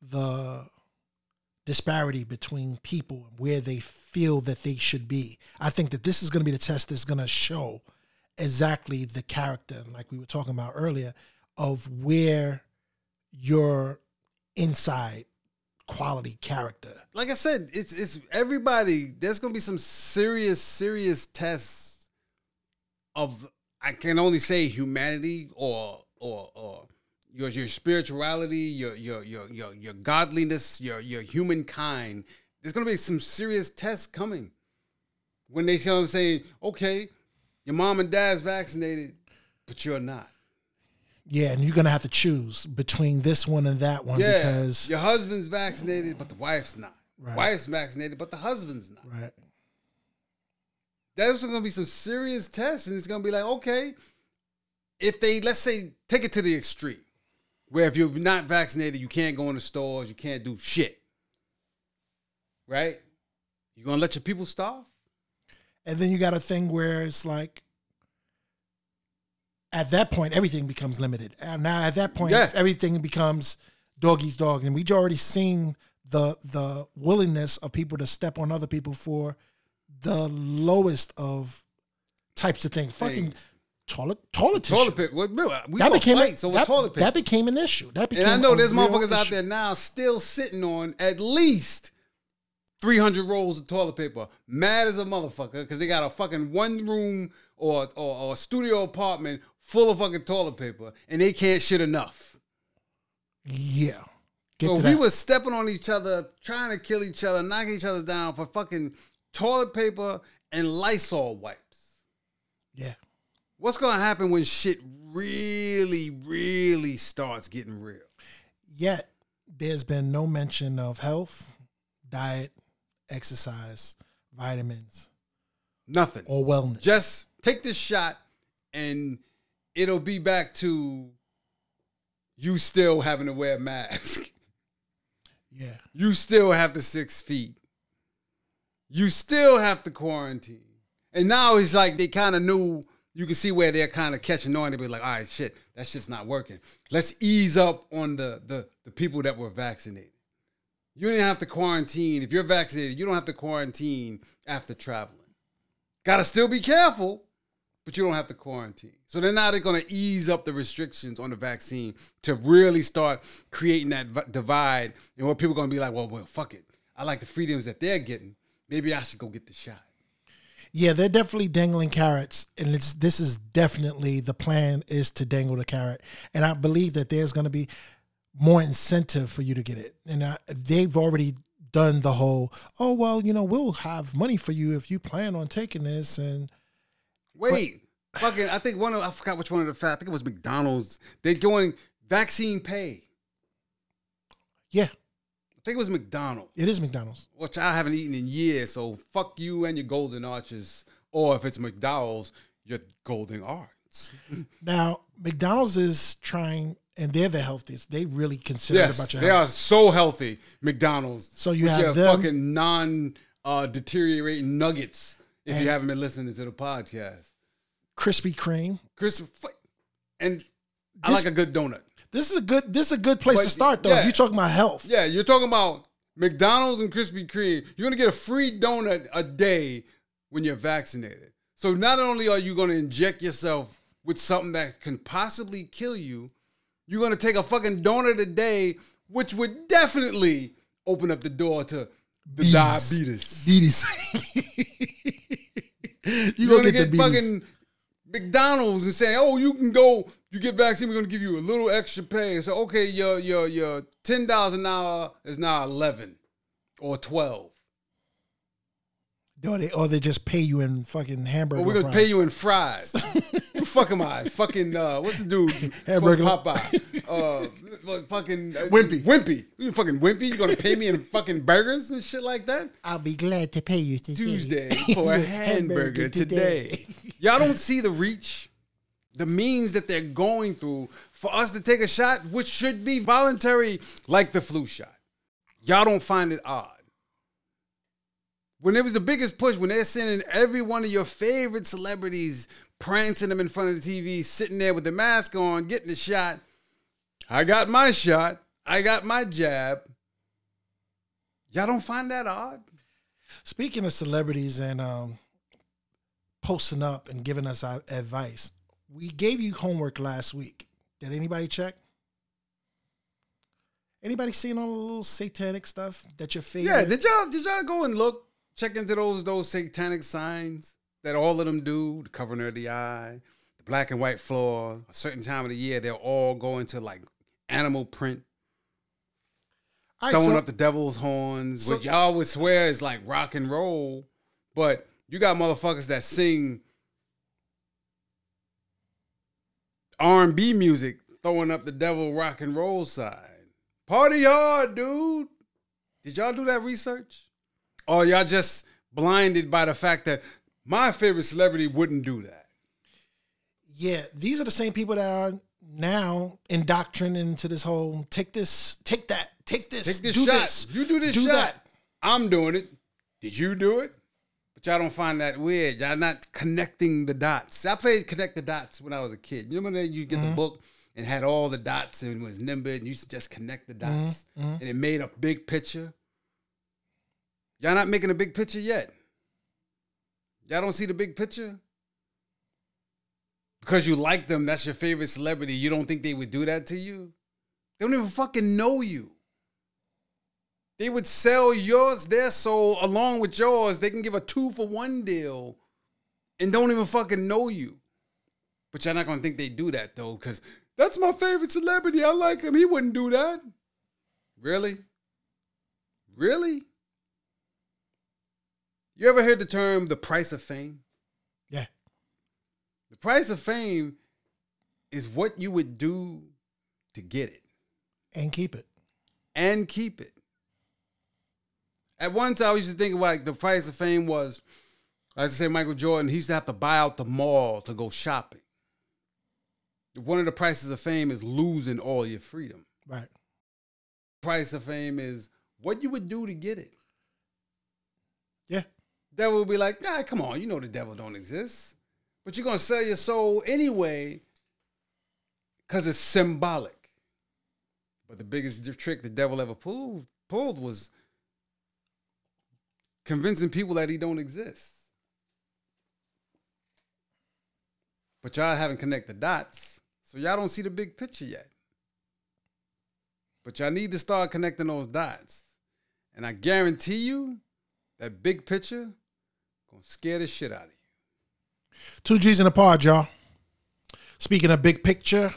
the disparity between people and where they feel that they should be. I think that this is going to be the test that's going to show exactly the character, like we were talking about earlier, of where your inside quality character. Like I said, it's it's everybody. There's gonna be some serious, serious tests of I can only say humanity or or or your your spirituality, your your your your your godliness, your your humankind. There's gonna be some serious tests coming when they tell them saying, okay, your mom and dad's vaccinated, but you're not. Yeah, and you're going to have to choose between this one and that one Yeah, because your husband's vaccinated, but the wife's not. Right. Wife's vaccinated, but the husband's not. right. there's going to be some serious tests, and it's going to be like, okay, if they let's say take it to the extreme, where if you're not vaccinated, you can't go in the stores, you can't do shit, right? You're gonna let your people starve? And then you got a thing where it's like, at that point, everything becomes limited. And now at that point, Yeah. everything becomes dog eats dog. And we've already seen the the willingness of people to step on other people for the lowest of types of things. Fucking toilet toilet tissue. Toilet paper. Well, no, we that became fights a, over that, toilet paper. that became an issue. That became and I know there's motherfuckers out there now still sitting on at least 300 rolls of toilet paper, mad as a motherfucker because they got a fucking one room or, or or studio apartment full of fucking toilet paper and they can't shit enough. Yeah. Get so we that. was stepping on each other, trying to kill each other, knocking each other down for fucking toilet paper and Lysol wipes. Yeah. What's gonna happen when shit really, really starts getting real? Yet there's been no mention of health, diet, exercise, vitamins, Nothing. or wellness. Just take this shot and it'll be back to you still having to wear a mask. *laughs* yeah. You still have the six feet. You still have to quarantine. And now it's like they kind of knew you can see where they're kind of catching on. They be like, all right, shit, that shit's not working. Let's ease up on the the, the people that were vaccinated. You didn't have to quarantine. If you're vaccinated, you don't have to quarantine after traveling. Gotta still be careful, but you don't have to quarantine. So then now they're gonna ease up the restrictions on the vaccine to really start creating that divide, and where people are gonna be like, well, well, fuck it. I like the freedoms that they're getting. Maybe I should go get the shot. Yeah, they're definitely dangling carrots, and it's this is definitely the plan is to dangle the carrot, and I believe that there's going to be more incentive for you to get it, and I, they've already done the whole oh well you know we'll have money for you if you plan on taking this and Wait, fucking. I think one of I forgot which one of the fat. I think it was McDonald's. They're going vaccine pay. yeah I think it was McDonald's, it is McDonald's. which I haven't eaten in years. So fuck you and your golden arches. Or if it's McDonald's, your golden arches. *laughs* Now McDonald's is trying, and they're the healthiest. They really consider Yes, about your they health. are so healthy. McDonald's. So you have them- fucking non uh, deteriorating nuggets. If And- you haven't been listening to the podcast, Krispy Kreme. Fu- and I This- like a good donut. This is a good. This is a good place But, to start, though. yeah. If you're talking about health, Yeah, you're talking about McDonald's and Krispy Kreme. You're gonna get a free donut a day when you're vaccinated. So not only are you gonna inject yourself with something that can possibly kill you, you're gonna take a fucking donut a day, which would definitely open up the door to the diabetes. Beaties. *laughs* you You're gonna gonna get, get, fucking McDonald's and say, "Oh, you can go. You get vaccine. We're gonna give you a little extra pay." So, okay, your your your ten dollars an hour is now eleven or twelve. Or they, or they just pay you in fucking hamburger. Or we're gonna fries. pay you in fries. *laughs* Who fuck am I? Fucking uh, what's the dude? Hamburger. Fuck Popeye. Uh, fucking uh, Wimpy. Wimpy. You fucking Wimpy. You gonna pay me in fucking burgers and shit like that? I'll be glad to pay you today. Tuesday *laughs* for a hamburger today. Y'all don't see the reach, the means that they're going through for us to take a shot, which should be voluntary, like the flu shot. Y'all don't find it odd. When it was the biggest push, when they're sending every one of your favorite celebrities, prancing them in front of the TV, sitting there with the mask on, getting the shot. I got my shot. I got my jab. Y'all don't find that odd? Speaking of celebrities and um, posting up and giving us advice, we gave you homework last week. Did anybody check? Anybody seen all the little satanic stuff that your favorite? Yeah, did y'all did y'all go and look check into those those satanic signs that all of them do? The covering of the eye, the black and white floor. A certain time of the year, they'll all go into like animal print, right, throwing so- up the devil's horns, so- which y'all would swear is like rock and roll. But you got motherfuckers that sing R and B music, throwing up the devil rock and roll side. Party hard, dude. Did y'all do that research? Or y'all just blinded by the fact that my favorite celebrity wouldn't do that? Yeah, these are the same people that are now indoctrinated into this whole take this, take that, take this, Take this do shot. this, you do this do shot. that. I'm doing it. Did you do it? But y'all don't find that weird. Y'all not connecting the dots. I played connect the dots when I was a kid. You remember that you get the mm-hmm. book and had all the dots and was numbered and you used to just connect the dots mm-hmm. and it made a big picture. Y'all not making a big picture yet. Y'all don't see the big picture? Because you like them, that's your favorite celebrity. You don't think they would do that to you? They don't even fucking know you. They would sell yours, their soul, along with yours. They can give a two for one deal and don't even fucking know you. But you're not gonna think they do that though, because that's my favorite celebrity. I like him. He wouldn't do that. Really? Really? You ever heard the term the price of fame? Yeah. The price of fame is what you would do to get it and keep it. and keep it. At one time, I used to think about like, the price of fame was, as I say Michael Jordan, he used to have to buy out the mall to go shopping. One of the prices of fame is losing all your freedom. Right. Price of fame is what you would do to get it. Devil would be like, nah, come on, you know the devil don't exist. But you're gonna sell your soul anyway because it's symbolic. But the biggest trick the devil ever pulled pulled was convincing people that he don't exist. But y'all haven't connected dots, so y'all don't see the big picture yet. But y'all need to start connecting those dots. And I guarantee you that big picture Gonna scare the shit out of you. Two G's in a pod, y'all. Speaking of big picture,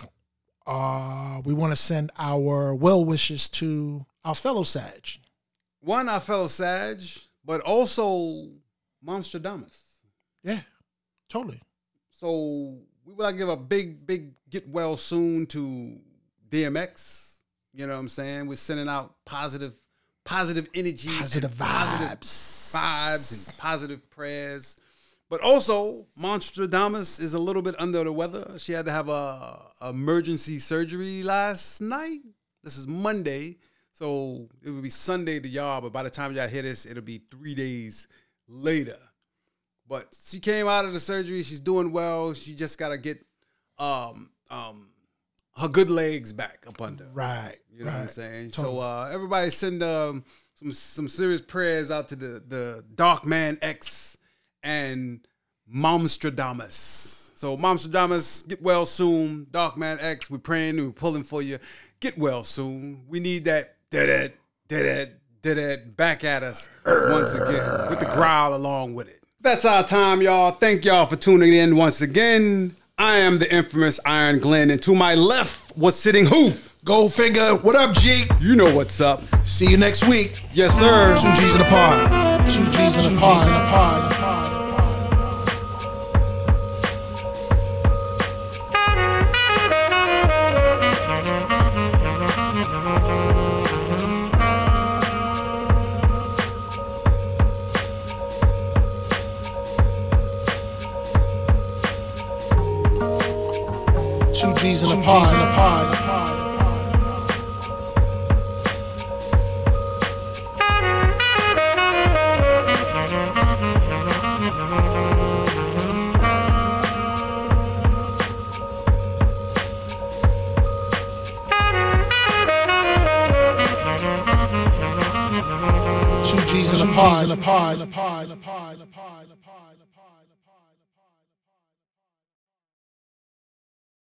uh, we want to send our well wishes to our fellow Sag. One, our fellow Sag, but also Monster Monstradamus. Yeah, totally. So we would like to give a big, big get well soon to DMX. You know what I'm saying? We're sending out positive, positive energy, Positive and positive vibes. vibes, and positive prayers. But also, Monstradamus is a little bit under the weather. She had to have a emergency surgery last night. This is Monday, so it would be Sunday to y'all. But by the time y'all hear this, it'll be three days later. But she came out of the surgery. She's doing well. She just got to get um um her good legs back up under. Right. You know what I'm saying? Totally. So uh, everybody send um, some some serious prayers out to the the Dark Man X and Momstradamus. So Momstradamus, get well soon. Dark Man X, we're praying and we're pulling for you. Get well soon. We need that dead it, dead it, dead it back at us once again with the growl along with it. That's our time, y'all. Thank y'all for tuning in once again. I am the infamous Iron Glenn, and to my left was sitting who? Goldfinger, what up, G? You know what's up. See you next week. Yes, sir. Two G's in a pod. Two G's in a pod. Two G's in a pod. Two G's in a pod.